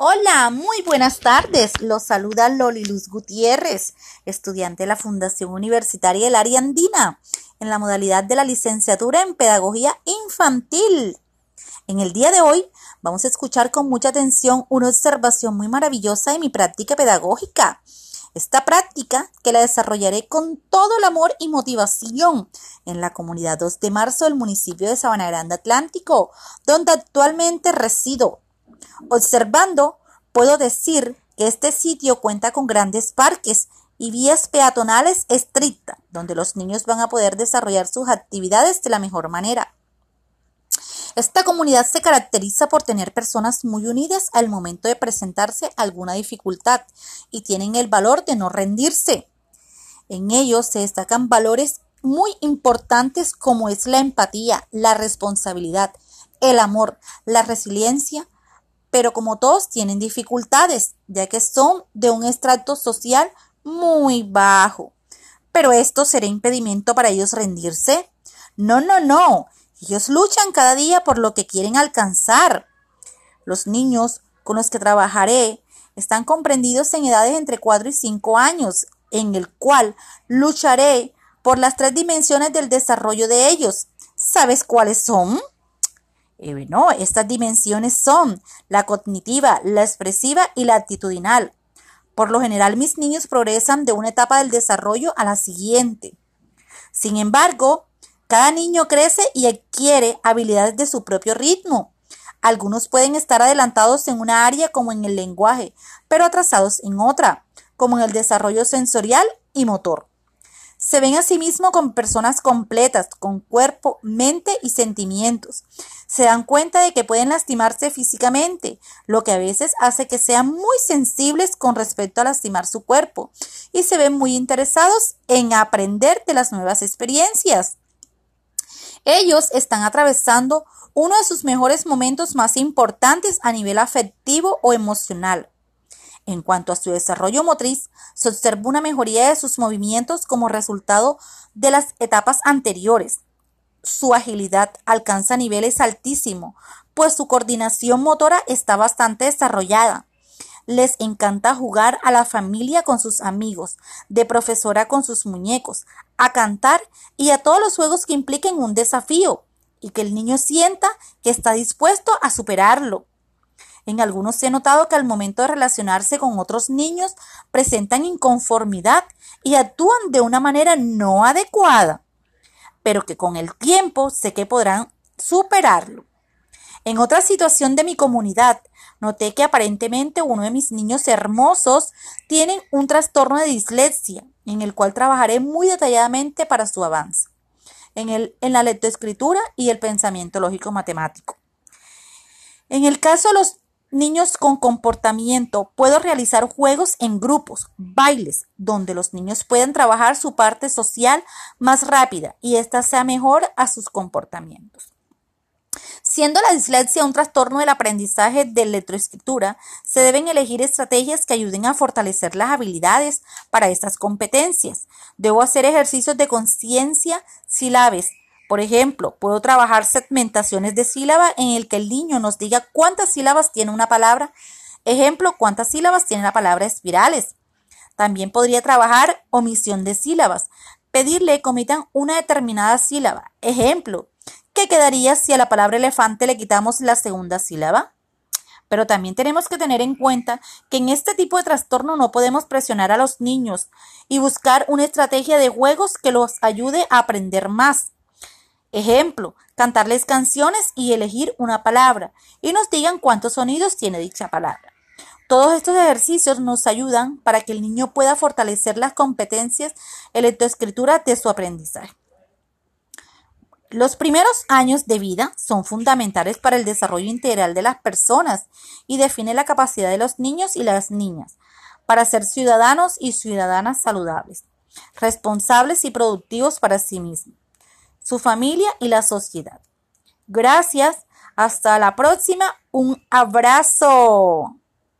Hola, muy buenas tardes. Los saluda Loli Luz Gutiérrez, estudiante de la Fundación Universitaria del Área Andina, en la modalidad de la licenciatura en Pedagogía Infantil. En el día de hoy vamos a escuchar con mucha atención una observación muy maravillosa de mi práctica pedagógica. Esta práctica que la desarrollaré con todo el amor y motivación en la comunidad 2 de marzo del municipio de Sabana Grande Atlántico, donde actualmente resido Observando, puedo decir que este sitio cuenta con grandes parques y vías peatonales estrictas, donde los niños van a poder desarrollar sus actividades de la mejor manera. Esta comunidad se caracteriza por tener personas muy unidas al momento de presentarse alguna dificultad y tienen el valor de no rendirse. En ellos se destacan valores muy importantes como es la empatía, la responsabilidad, el amor, la resiliencia, pero como todos tienen dificultades, ya que son de un estrato social muy bajo. Pero esto será impedimento para ellos rendirse. No, no, no. Ellos luchan cada día por lo que quieren alcanzar. Los niños con los que trabajaré están comprendidos en edades entre 4 y 5 años, en el cual lucharé por las tres dimensiones del desarrollo de ellos. ¿Sabes cuáles son? Eh, no, estas dimensiones son la cognitiva, la expresiva y la actitudinal. Por lo general, mis niños progresan de una etapa del desarrollo a la siguiente. Sin embargo, cada niño crece y adquiere habilidades de su propio ritmo. Algunos pueden estar adelantados en una área como en el lenguaje, pero atrasados en otra, como en el desarrollo sensorial y motor. Se ven a sí mismos como personas completas, con cuerpo, mente y sentimientos. Se dan cuenta de que pueden lastimarse físicamente, lo que a veces hace que sean muy sensibles con respecto a lastimar su cuerpo y se ven muy interesados en aprender de las nuevas experiencias. Ellos están atravesando uno de sus mejores momentos más importantes a nivel afectivo o emocional. En cuanto a su desarrollo motriz, se observa una mejoría de sus movimientos como resultado de las etapas anteriores. Su agilidad alcanza niveles altísimos, pues su coordinación motora está bastante desarrollada. Les encanta jugar a la familia con sus amigos, de profesora con sus muñecos, a cantar y a todos los juegos que impliquen un desafío y que el niño sienta que está dispuesto a superarlo. En algunos ha notado que al momento de relacionarse con otros niños presentan inconformidad y actúan de una manera no adecuada, pero que con el tiempo sé que podrán superarlo. En otra situación de mi comunidad, noté que aparentemente uno de mis niños hermosos tiene un trastorno de dislexia, en el cual trabajaré muy detalladamente para su avance, en, el, en la lectoescritura y el pensamiento lógico matemático. En el caso de los Niños con comportamiento. Puedo realizar juegos en grupos, bailes, donde los niños pueden trabajar su parte social más rápida y ésta sea mejor a sus comportamientos. Siendo la dislexia un trastorno del aprendizaje de letroescritura, se deben elegir estrategias que ayuden a fortalecer las habilidades para estas competencias. Debo hacer ejercicios de conciencia silabes por ejemplo, puedo trabajar segmentaciones de sílaba en el que el niño nos diga cuántas sílabas tiene una palabra. Ejemplo, cuántas sílabas tiene la palabra espirales. También podría trabajar omisión de sílabas. Pedirle que omitan una determinada sílaba. Ejemplo, ¿qué quedaría si a la palabra elefante le quitamos la segunda sílaba? Pero también tenemos que tener en cuenta que en este tipo de trastorno no podemos presionar a los niños y buscar una estrategia de juegos que los ayude a aprender más. Ejemplo, cantarles canciones y elegir una palabra y nos digan cuántos sonidos tiene dicha palabra. Todos estos ejercicios nos ayudan para que el niño pueda fortalecer las competencias en lectoescritura de su aprendizaje. Los primeros años de vida son fundamentales para el desarrollo integral de las personas y define la capacidad de los niños y las niñas para ser ciudadanos y ciudadanas saludables, responsables y productivos para sí mismos su familia y la sociedad. Gracias. Hasta la próxima. Un abrazo.